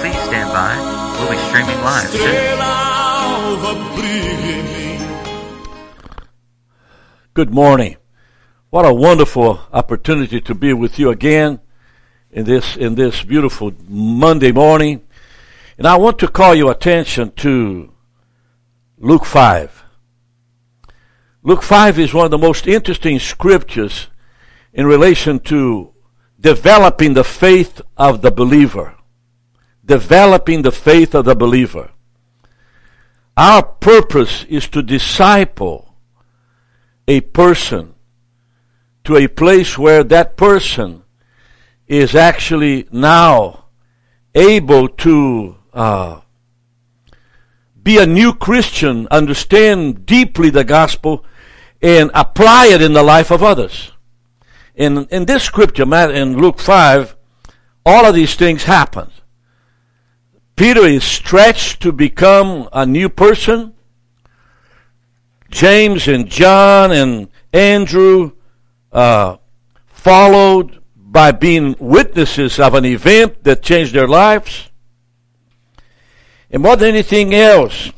Please stand by. We'll be streaming live soon. Good morning. What a wonderful opportunity to be with you again in this in this beautiful Monday morning. And I want to call your attention to Luke 5. Luke 5 is one of the most interesting scriptures in relation to developing the faith of the believer. Developing the faith of the believer. Our purpose is to disciple a person to a place where that person is actually now able to uh, be a new Christian, understand deeply the gospel, and apply it in the life of others. In, in this scripture, in Luke 5, all of these things happen. Peter is stretched to become a new person. James and John and Andrew uh, followed by being witnesses of an event that changed their lives. And more than anything else,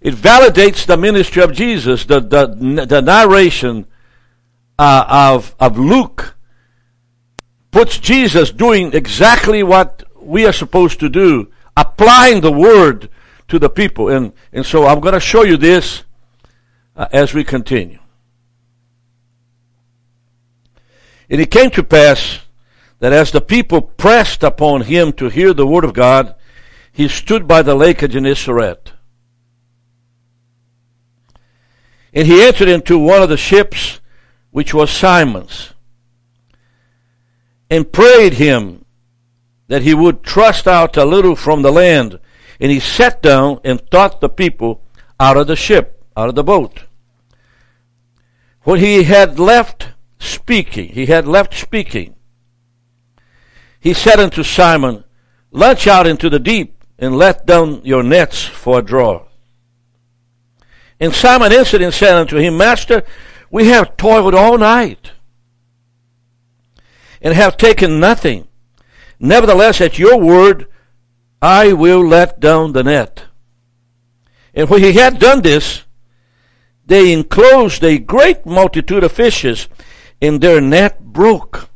it validates the ministry of Jesus. The, the, the narration uh, of, of Luke puts Jesus doing exactly what we are supposed to do, applying the word to the people. And, and so I'm going to show you this uh, as we continue. And it came to pass that as the people pressed upon him to hear the word of God, he stood by the lake of Gennesaret. And he entered into one of the ships, which was Simon's, and prayed him that he would thrust out a little from the land. And he sat down and taught the people out of the ship, out of the boat. When he had left speaking, he had left speaking, he said unto Simon, Launch out into the deep and let down your nets for a draw. And Simon answered and said unto him, Master, we have toiled all night and have taken nothing. Nevertheless, at your word, I will let down the net. And when he had done this, they enclosed a great multitude of fishes, and their net broke.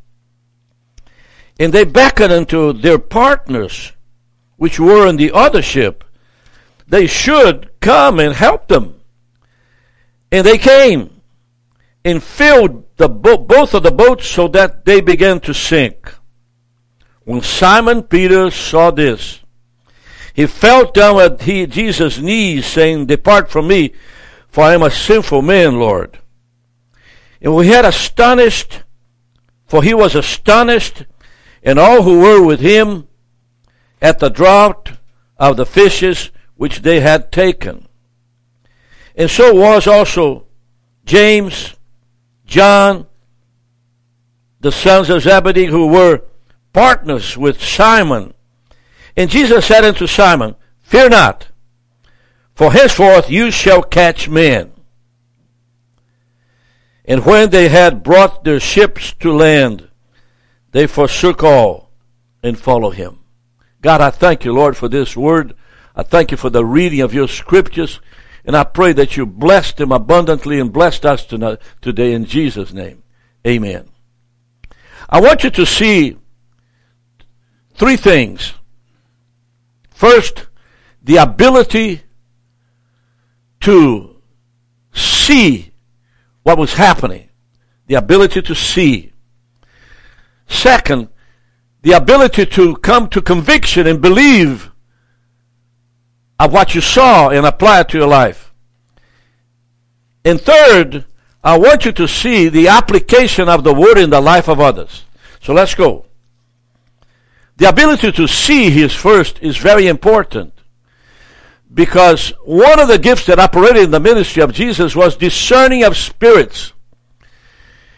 And they beckoned unto their partners, which were in the other ship, they should come and help them. And they came and filled the bo- both of the boats so that they began to sink. When Simon Peter saw this, he fell down at he, Jesus' knees, saying, Depart from me, for I am a sinful man, Lord. And we had astonished, for he was astonished, and all who were with him at the draught of the fishes which they had taken. And so was also James, John, the sons of Zebedee, who were partners with Simon. And Jesus said unto Simon, Fear not, for henceforth you shall catch men. And when they had brought their ships to land, they forsook all and followed him. God, I thank you, Lord, for this word. I thank you for the reading of your scriptures. And I pray that you bless them abundantly and blessed us tonight, today in Jesus' name. Amen. I want you to see three things. First, the ability to see what was happening. The ability to see. Second, the ability to come to conviction and believe of what you saw and apply it to your life. And third, I want you to see the application of the word in the life of others. So let's go. The ability to see his first is very important because one of the gifts that operated in the ministry of Jesus was discerning of spirits.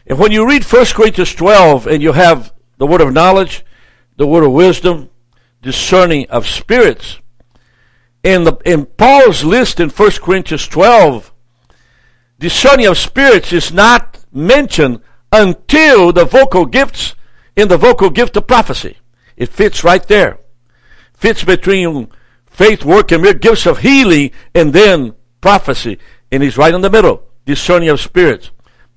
And when you read 1 Corinthians 12 and you have the word of knowledge, the word of wisdom, discerning of spirits, in, the, in Paul's list in 1 Corinthians 12, discerning of spirits is not mentioned until the vocal gifts in the vocal gift of prophecy. It fits right there. Fits between faith, work, and mere gifts of healing and then prophecy. And he's right in the middle, discerning of spirits.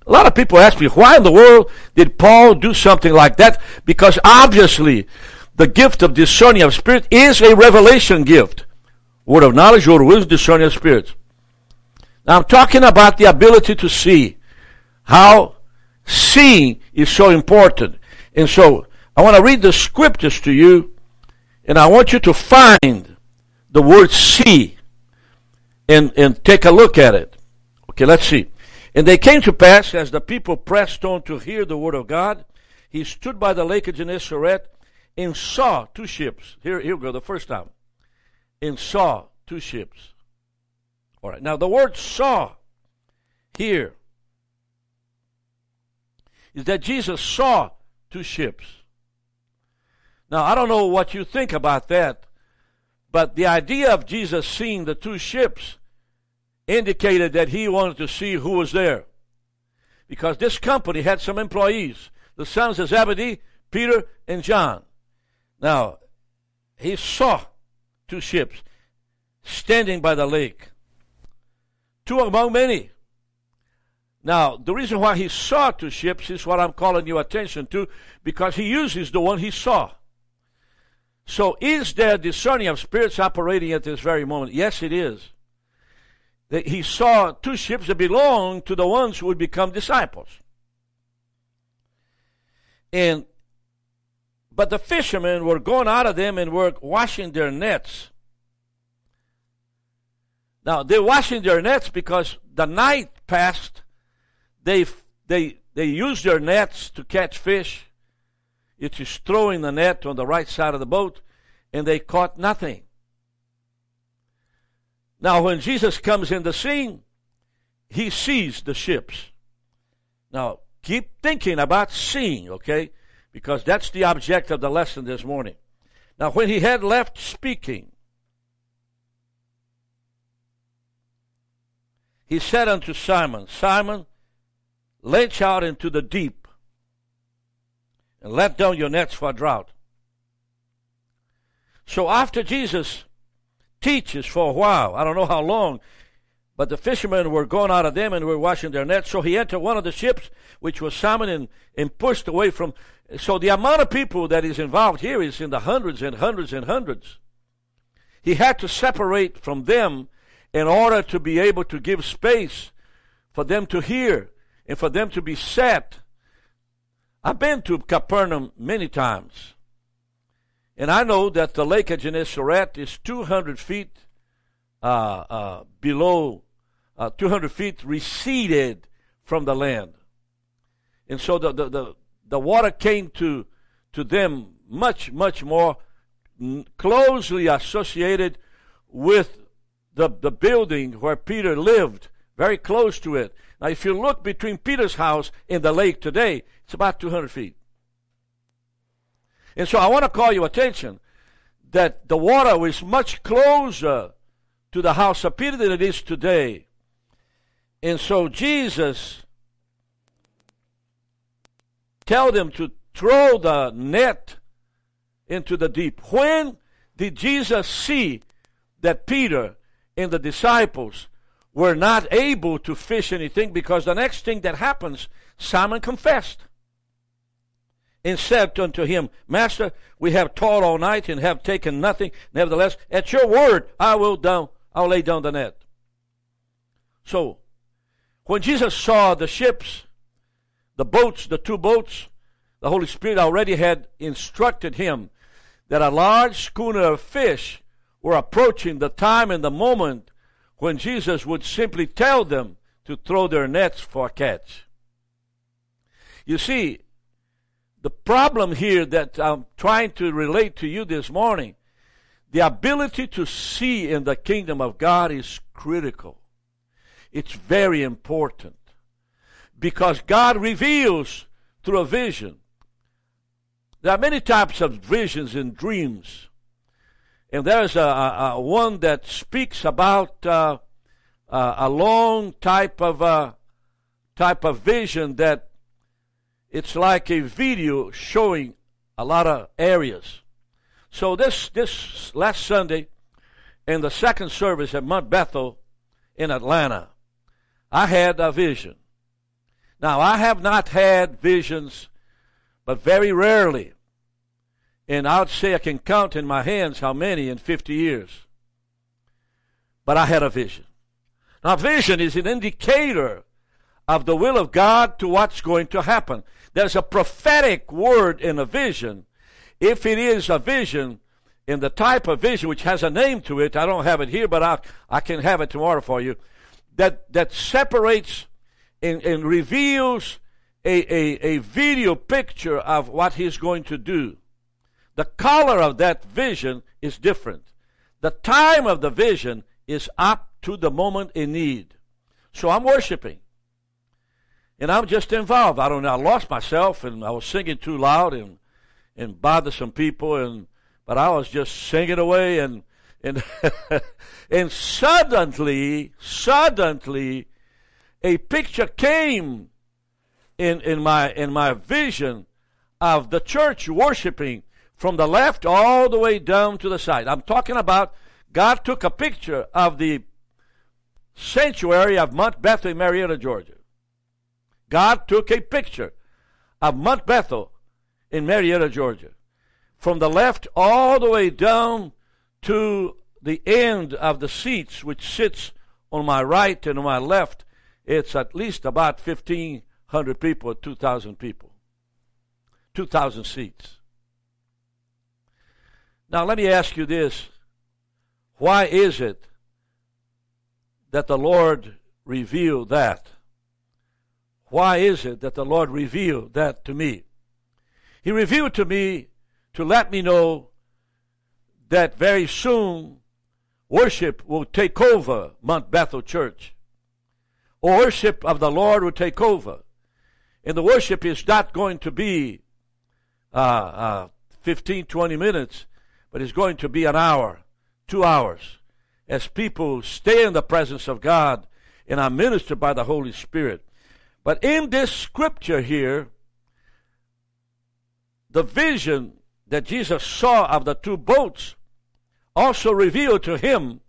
A lot of people ask me, why in the world did Paul do something like that? Because obviously, the gift of discerning of spirit is a revelation gift. Word of knowledge, word of wisdom, discerning of spirits. Now I'm talking about the ability to see. How seeing is so important. And so, I want to read the scriptures to you, and I want you to find the word see and, and take a look at it. Okay, let's see. And they came to pass as the people pressed on to hear the word of God. He stood by the lake of Gennesaret and saw two ships. Here, here we go, the first time. And saw two ships. All right, now the word saw here is that Jesus saw two ships. Now, I don't know what you think about that, but the idea of Jesus seeing the two ships indicated that he wanted to see who was there. Because this company had some employees, the sons of Zebedee, Peter, and John. Now, he saw two ships standing by the lake, two among many. Now, the reason why he saw two ships is what I'm calling your attention to, because he uses the one he saw. So, is there discerning of spirits operating at this very moment? Yes, it is. That he saw two ships that belonged to the ones who would become disciples. And but the fishermen were going out of them and were washing their nets. Now they're washing their nets because the night passed. They they they used their nets to catch fish. It is throwing the net on the right side of the boat, and they caught nothing. Now, when Jesus comes in the scene, he sees the ships. Now, keep thinking about seeing, okay? Because that's the object of the lesson this morning. Now, when he had left speaking, he said unto Simon, Simon, launch out into the deep and let down your nets for a drought. So after Jesus teaches for a while, I don't know how long, but the fishermen were going out of them and were washing their nets. So he entered one of the ships, which was Simon, and, and pushed away from. So the amount of people that is involved here is in the hundreds and hundreds and hundreds. He had to separate from them in order to be able to give space for them to hear and for them to be set. I've been to Capernaum many times. And I know that the lake of Gennesaret is 200 feet uh, uh, below, uh, 200 feet receded from the land. And so the, the, the, the water came to, to them much, much more closely associated with the, the building where Peter lived, very close to it. Now, if you look between Peter's house and the lake today, it's about 200 feet. And so I want to call your attention that the water was much closer to the house of Peter than it is today. And so Jesus tell them to throw the net into the deep. When did Jesus see that Peter and the disciples were not able to fish anything because the next thing that happens, Simon confessed and said unto him, Master, we have toiled all night and have taken nothing. Nevertheless, at your word, I will down, I'll lay down the net. So, when Jesus saw the ships, the boats, the two boats, the Holy Spirit already had instructed him that a large schooner of fish were approaching the time and the moment when Jesus would simply tell them to throw their nets for a catch. You see, the problem here that I'm trying to relate to you this morning, the ability to see in the kingdom of God is critical. It's very important. Because God reveals through a vision. There are many types of visions and dreams. And there's a, a, a one that speaks about uh, uh, a long type of uh, type of vision that it's like a video showing a lot of areas. So this this last Sunday in the second service at Mount Bethel in Atlanta, I had a vision. Now I have not had visions, but very rarely. And I would say I can count in my hands how many in 50 years. But I had a vision. Now vision is an indicator of the will of God to what's going to happen. There's a prophetic word in a vision. If it is a vision, in the type of vision which has a name to it, I don't have it here, but I, I can have it tomorrow for you, that, that separates and, and reveals a, a, a video picture of what he's going to do. The color of that vision is different. The time of the vision is up to the moment in need. So I'm worshiping. And I'm just involved. I don't know. I lost myself and I was singing too loud and, and bothered some people and, but I was just singing away and, and, and suddenly, suddenly, a picture came in, in my, in my vision of the church worshiping from the left all the way down to the side. I'm talking about God took a picture of the sanctuary of Mount Bethel in Marietta, Georgia. God took a picture of Mount Bethel in Marietta, Georgia. From the left all the way down to the end of the seats, which sits on my right and on my left, it's at least about 1,500 people 2,000 people. 2,000 seats. Now let me ask you this. Why is it that the Lord revealed that? Why is it that the Lord revealed that to me? He revealed to me to let me know that very soon worship will take over Mount Bethel Church. Worship of the Lord will take over. And the worship is not going to be uh, uh, 15, 20 minutes, but it's going to be an hour, two hours, as people stay in the presence of God and are ministered by the Holy Spirit. But in this scripture here, the vision that Jesus saw of the two boats also revealed to him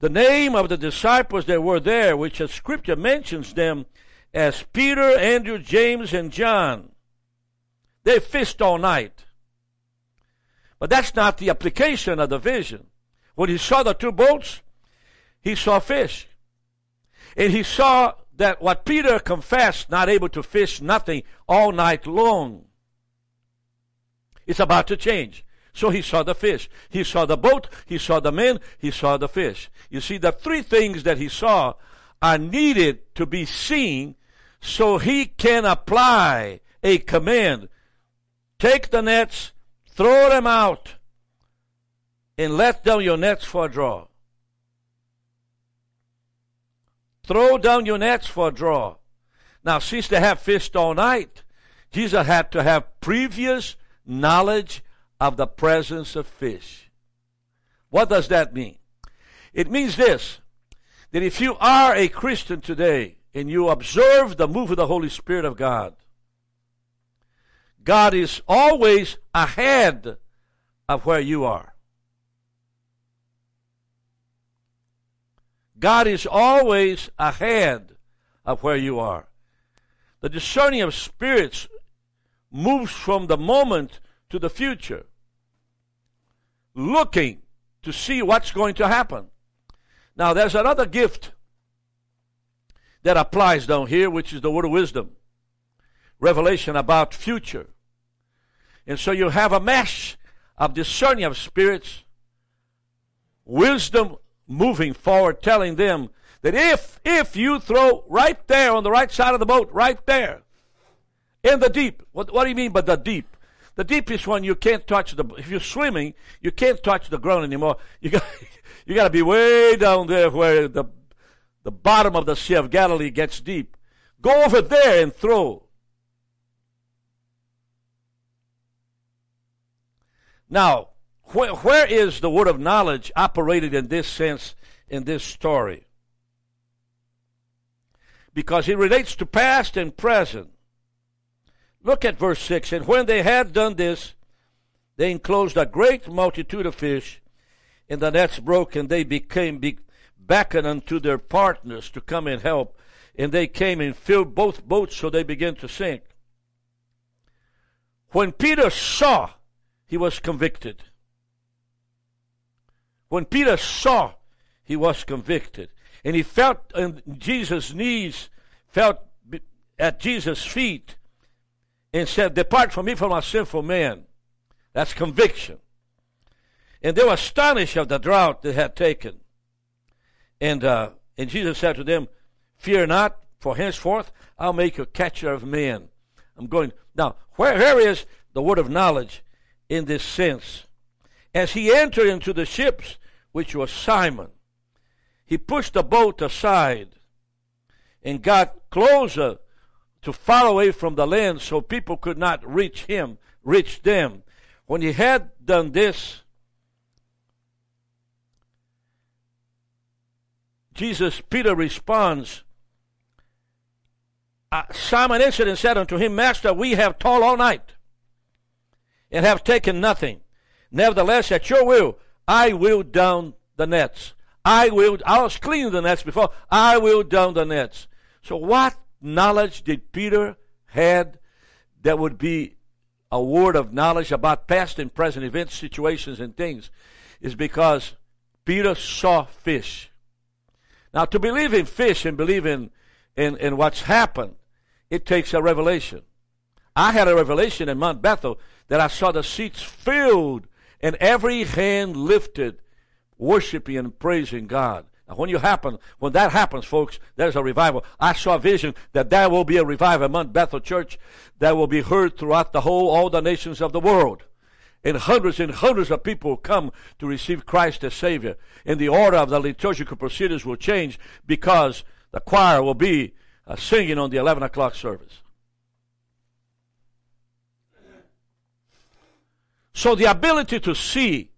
the name of the disciples that were there, which the scripture mentions them as Peter, Andrew, James, and John. They fished all night. But that's not the application of the vision. When he saw the two boats, he saw fish. And he saw that what Peter confessed, not able to fish nothing all night long. It's about to change. So he saw the fish. He saw the boat. He saw the men. He saw the fish. You see, the three things that he saw are needed to be seen so he can apply a command. Take the nets, throw them out, and let down your nets for a draw. Throw down your nets for a draw. Now, since they have fished all night, Jesus had to have previous knowledge of the presence of fish. What does that mean? It means this, that if you are a Christian today and you observe the move of the Holy Spirit of God, God is always ahead of where you are. God is always ahead of where you are. The discerning of spirits moves from the moment to the future, looking to see what's going to happen. Now, there's another gift that applies down here, which is the word of wisdom. Revelation about future. And so you have a mesh of discerning of spirits, wisdom moving forward, telling them that if, if you throw right there on the right side of the boat, right there, in the deep, what, what do you mean by the deep? The deep is when you can't touch the, if you're swimming, you can't touch the ground anymore. You got, you gotta be way down there where the, the bottom of the Sea of Galilee gets deep. Go over there and throw. Now, where, where is the word of knowledge operated in this sense in this story? because it relates to past and present. Look at verse 6. And when they had done this, they enclosed a great multitude of fish, and the nets broke, and they became be- beckoned unto their partners to come and help. And they came and filled both boats, so they began to sink. When Peter saw, he was convicted. When Peter saw, he was convicted. And he felt on Jesus' knees, felt at Jesus' feet, and said, Depart from me from a sinful man. That's conviction. And they were astonished of the drought they had taken. And, uh, and Jesus said to them, Fear not, for henceforth I'll make you a catcher of men. I'm going, now, where, where is the word of knowledge in this sense? As he entered into the ships, which was Simon, he pushed the boat aside and got closer to far away from the land so people could not reach him, reach them. When he had done this, Jesus, Peter responds, uh, Simon answered and said unto him, Master, we have toiled all night and have taken nothing. Nevertheless, at your will, I will down the nets. I will, I was cleaning the nets before, I will down the nets. So what knowledge did Peter had that would be a word of knowledge about past and present events, situations, and things? Is because Peter saw fish. Now to believe in fish and believe in, in, in what's happened, it takes a revelation. I had a revelation in Mount Bethel that I saw the seats filled and every hand lifted worshiping and praising God. Now, when you happen, when that happens, folks, there's a revival. I saw a vision that there will be a revival among Bethel Church that will be heard throughout the whole, all the nations of the world. And hundreds and hundreds of people come to receive Christ as Savior. And the order of the liturgical proceedings will change because the choir will be uh, singing on the 11 o'clock service. So the ability to see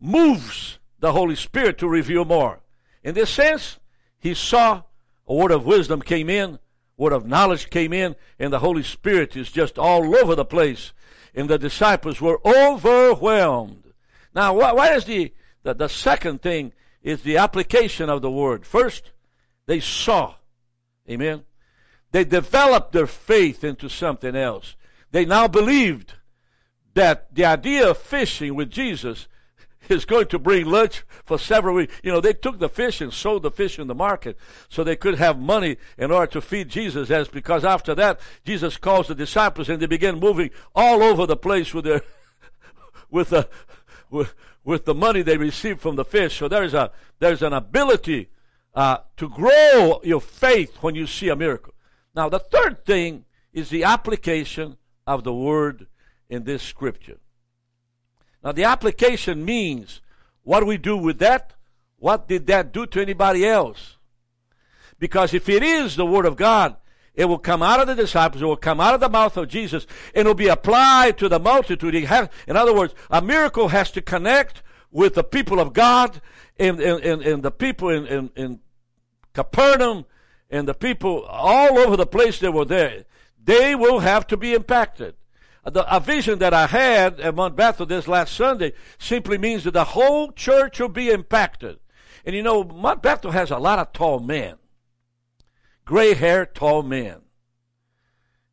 moves the Holy Spirit to reveal more. In this sense, he saw a word of wisdom came in, word of knowledge came in, and the Holy Spirit is just all over the place. And the disciples were overwhelmed. Now, what, is the, the, the second thing is the application of the word. First, they saw. Amen. They developed their faith into something else. They now believed that the idea of fishing with Jesus is going to bring lunch for several weeks. You know, they took the fish and sold the fish in the market so they could have money in order to feed Jesus as because after that, Jesus calls the disciples and they begin moving all over the place with their, with the, with, with the money they received from the fish. So there's a, there's an ability, uh, to grow your faith when you see a miracle. Now the third thing is the application of the word in this scripture. Now the application means what do we do with that? What did that do to anybody else? Because if it is the Word of God, it will come out of the disciples, it will come out of the mouth of Jesus, and it will be applied to the multitude. Has, in other words, a miracle has to connect with the people of God and, and, and, and the people in, in, in Capernaum and the people all over the place that were there. They will have to be impacted the, a vision that I had at Mount Bethel this last Sunday simply means that the whole church will be impacted. And you know, Mount Bethel has a lot of tall men. Gray hair, tall men.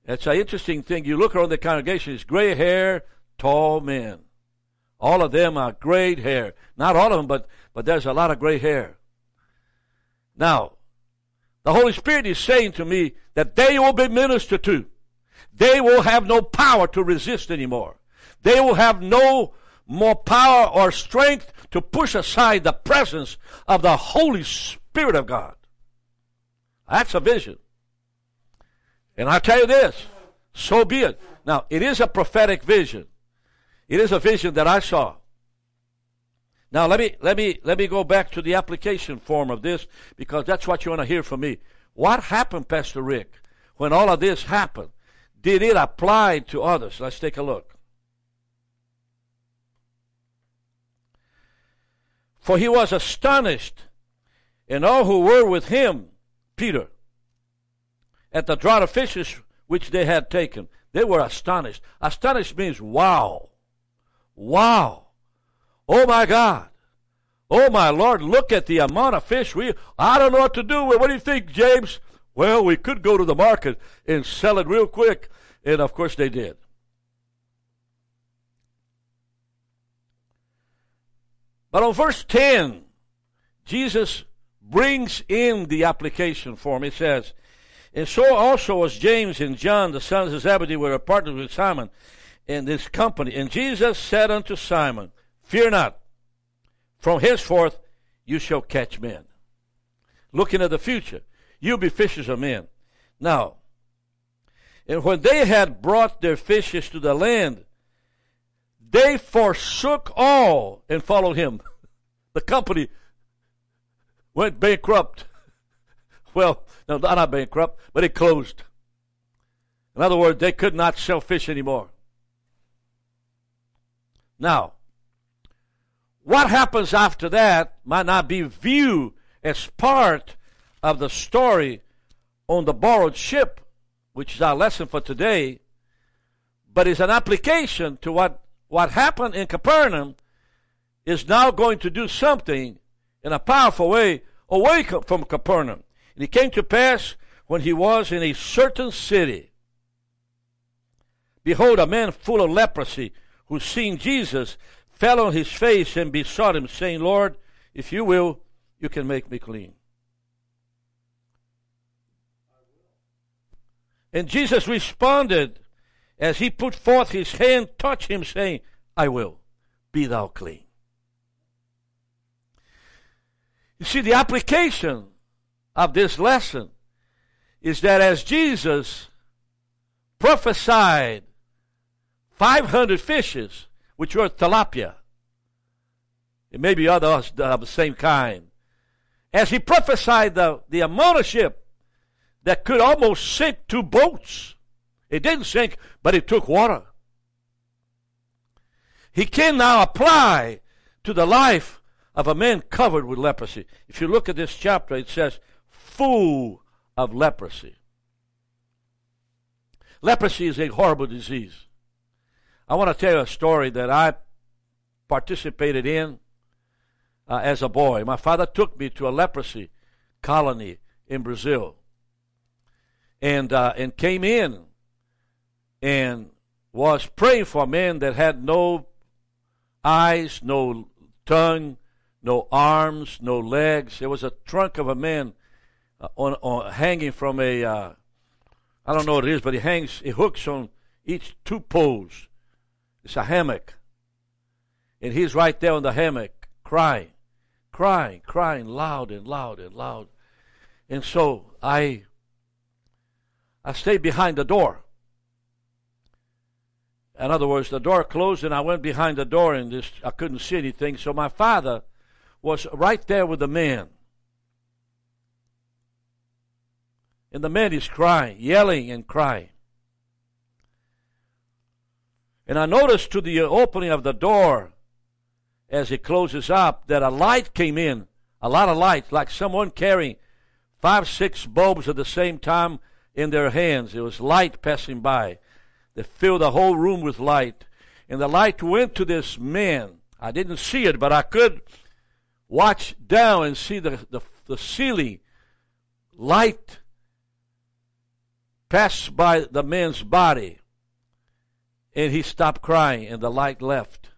It's an interesting thing. You look around the congregation, it's gray hair, tall men. All of them are gray hair. Not all of them, but, but there's a lot of gray hair. Now, the Holy Spirit is saying to me that they will be ministered to they will have no power to resist anymore. They will have no more power or strength to push aside the presence of the Holy Spirit of God. That's a vision. And I tell you this, so be it. Now, it is a prophetic vision. It is a vision that I saw. Now let me let me let me go back to the application form of this because that's what you want to hear from me. What happened, Pastor Rick, when all of this happened? Did it apply to others? Let's take a look. For he was astonished, and all who were with him Peter at the draught of fishes which they had taken. They were astonished. Astonished means wow. Wow. Oh my God. Oh my Lord, look at the amount of fish we, I don't know what to do with. What do you think, James? Well, we could go to the market and sell it real quick. And of course they did. But on verse 10, Jesus brings in the application form. It says, And so also was James and John, the sons of Zebedee, were partners with Simon in this company. And Jesus said unto Simon, Fear not, from henceforth you shall catch men. Looking at the future, you'll be fishers of men. Now, and when they had brought their fishes to the land, they forsook all and followed him. The company went bankrupt. Well, no, not bankrupt, but it closed. In other words, they could not sell fish anymore. Now, what happens after that might not be viewed as part of the story on the borrowed ship, which is our lesson for today, but is an application to what, what happened in Capernaum is now going to do something in a powerful way away from Capernaum. And it came to pass when he was in a certain city. Behold, a man full of leprosy, who seeing Jesus, fell on his face and besought him, saying, Lord, if you will, you can make me clean. And Jesus responded as he put forth his hand, touched him, saying, I will, be thou clean. You see, the application of this lesson is that as Jesus prophesied 500 fishes, which were tilapia, it may be others of the same kind, as he prophesied the, the amount ship that could almost sink two boats. It didn't sink, but it took water. He can now apply to the life of a man covered with leprosy. If you look at this chapter, it says, full of leprosy. Leprosy is a horrible disease. I want to tell you a story that I participated in uh, as a boy. My father took me to a leprosy colony in Brazil and, uh, and came in and was praying for men that had no eyes, no tongue, no arms, no legs. There was a trunk of a man uh, on, on, hanging from a uh, I don't know what it is, but he hangs, he hooks on each two poles. It's a hammock. And he's right there on the hammock, crying, crying, crying loud and loud and loud. And so I, I stayed behind the door. In other words, the door closed and I went behind the door and this, I couldn't see anything. So my father was right there with the man. And the man is crying, yelling and crying. And I noticed to the opening of the door as it closes up that a light came in, a lot of light, like someone carrying five, six bulbs at the same time in their hands. It was light passing by. They filled the whole room with light. And the light went to this man. I didn't see it, but I could watch down and see the, the, the ceiling light pass by the man's body. And he stopped crying and the light left.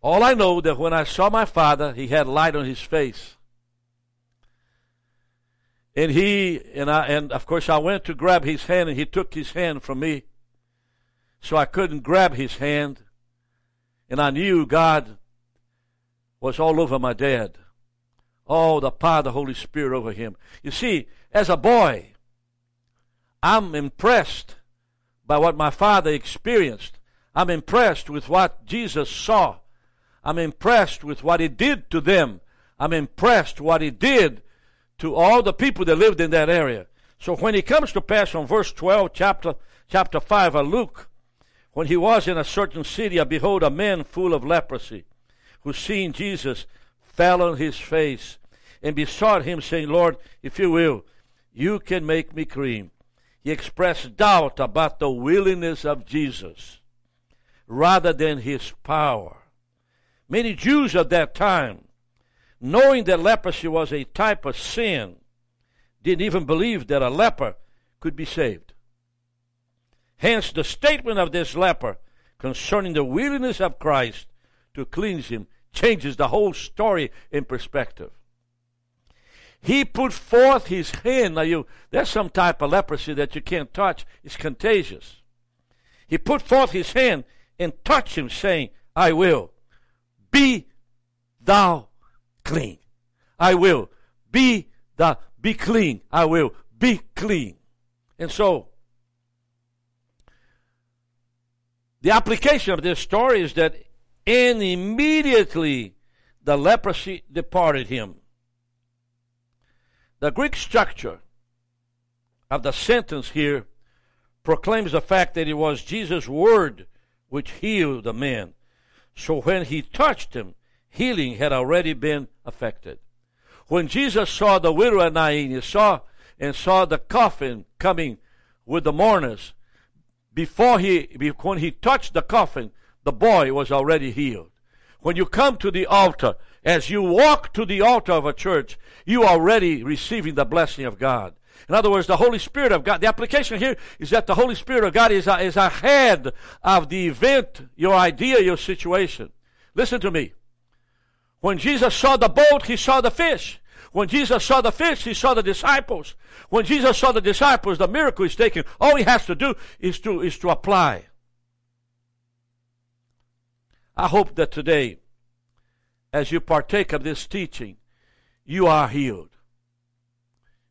All I know that when I saw my father, he had light on his face. And he and I and of course I went to grab his hand and he took his hand from me. So I couldn't grab his hand. And I knew God was all over my dad. Oh, the power of the Holy Spirit over him. You see, as a boy, I'm impressed by what my father experienced. I'm impressed with what Jesus saw. I'm impressed with what he did to them. I'm impressed what he did to all the people that lived in that area. So when he comes to pass from verse 12, chapter, chapter 5 of Luke, when he was in a certain city, I behold, a man full of leprosy who seeing Jesus fell on his face and besought him, saying, Lord, if you will, you can make me clean. He expressed doubt about the willingness of Jesus rather than his power. Many Jews at that time, knowing that leprosy was a type of sin, didn't even believe that a leper could be saved. Hence, the statement of this leper concerning the willingness of Christ to cleanse him changes the whole story in perspective. He put forth his hand. Now, you, there's some type of leprosy that you can't touch. It's contagious. He put forth his hand and touched him, saying, I will. Be thou clean. I will. Be the be clean. I will. Be clean. And so, the application of this story is that and immediately the leprosy departed him. The Greek structure of the sentence here proclaims the fact that it was Jesus' word which healed the man. So when he touched him, healing had already been effected. When Jesus saw the widow at Nain, he saw and saw the coffin coming with the mourners. Before he, when he touched the coffin, the boy was already healed. When you come to the altar, as you walk to the altar of a church, you are already receiving the blessing of God. In other words, the Holy Spirit of God, the application here is that the Holy Spirit of God is, is ahead of the event, your idea, your situation. Listen to me. When Jesus saw the boat, he saw the fish. When Jesus saw the fish, he saw the disciples. When Jesus saw the disciples, the miracle is taken. All he has to do is to, is to apply. I hope that today, as you partake of this teaching, you are healed.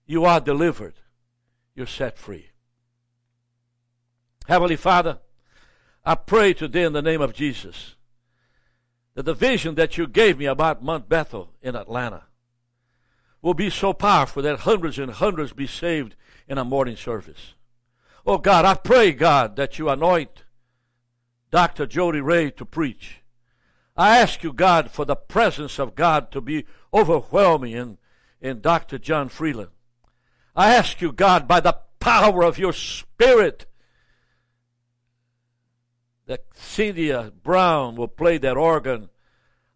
You are delivered. You're set free. Heavenly Father, I pray today in the name of Jesus that the vision that you gave me about Mount Bethel in Atlanta will be so powerful that hundreds and hundreds be saved in a morning service. Oh God, I pray, God, that you anoint Dr. Jody Ray to preach. I ask you, God, for the presence of God to be overwhelming in, in Dr. John Freeland. I ask you, God, by the power of your Spirit, that Cynthia Brown will play that organ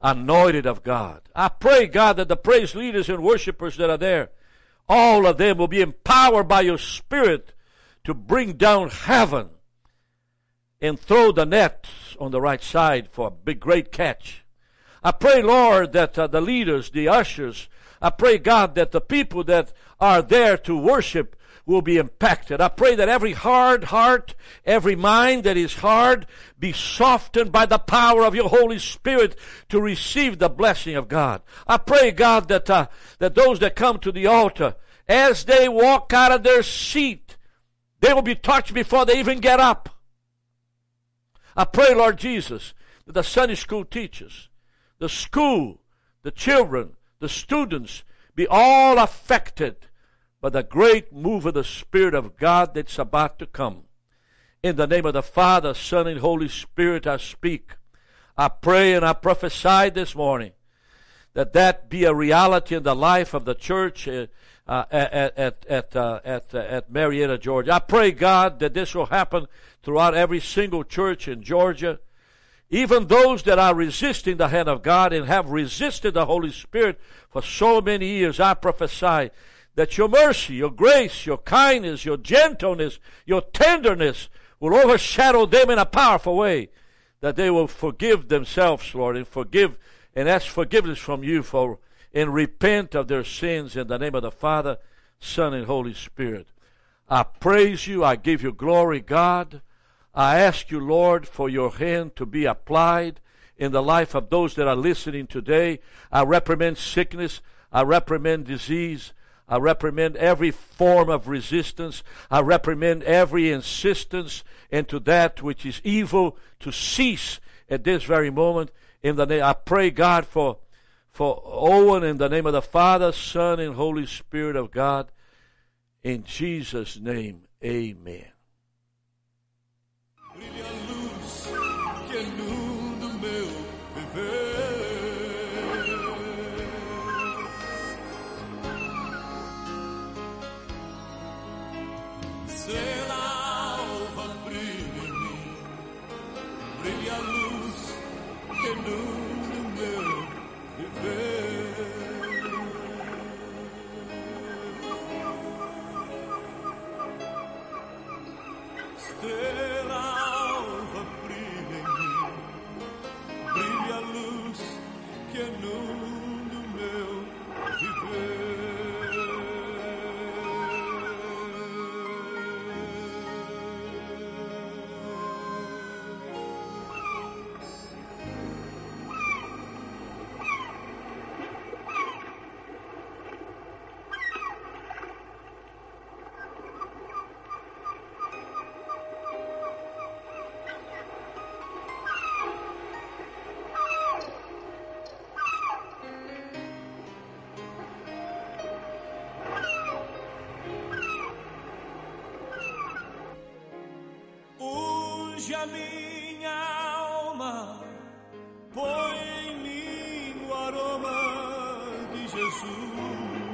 anointed of God. I pray, God, that the praise leaders and worshipers that are there, all of them will be empowered by your Spirit to bring down heaven and throw the net on the right side for a big, great catch. I pray, Lord, that uh, the leaders, the ushers, I pray, God, that the people that are there to worship will be impacted. I pray that every hard heart, every mind that is hard, be softened by the power of your Holy Spirit to receive the blessing of God. I pray, God, that, uh, that those that come to the altar, as they walk out of their seat, they will be touched before they even get up. I pray, Lord Jesus, that the Sunday school teachers, the school, the children, the students be all affected by the great move of the Spirit of God that's about to come. In the name of the Father, Son, and Holy Spirit, I speak. I pray and I prophesy this morning that that be a reality in the life of the church uh, uh, at at at at, uh, at Marietta, Georgia. I pray God that this will happen throughout every single church in Georgia. Even those that are resisting the hand of God and have resisted the Holy Spirit for so many years, I prophesy that your mercy, your grace, your kindness, your gentleness, your tenderness will overshadow them in a powerful way. That they will forgive themselves, Lord, and forgive and ask forgiveness from you for and repent of their sins in the name of the Father, Son, and Holy Spirit. I praise you. I give you glory, God. I ask you, Lord, for your hand to be applied in the life of those that are listening today. I reprimand sickness. I reprimand disease. I reprimand every form of resistance. I reprimand every insistence into that which is evil to cease at this very moment. In the name, I pray God for for Owen in the name of the Father, Son, and Holy Spirit of God. In Jesus' name, amen. Brilha say. minha alma, põe em mim o aroma de Jesus.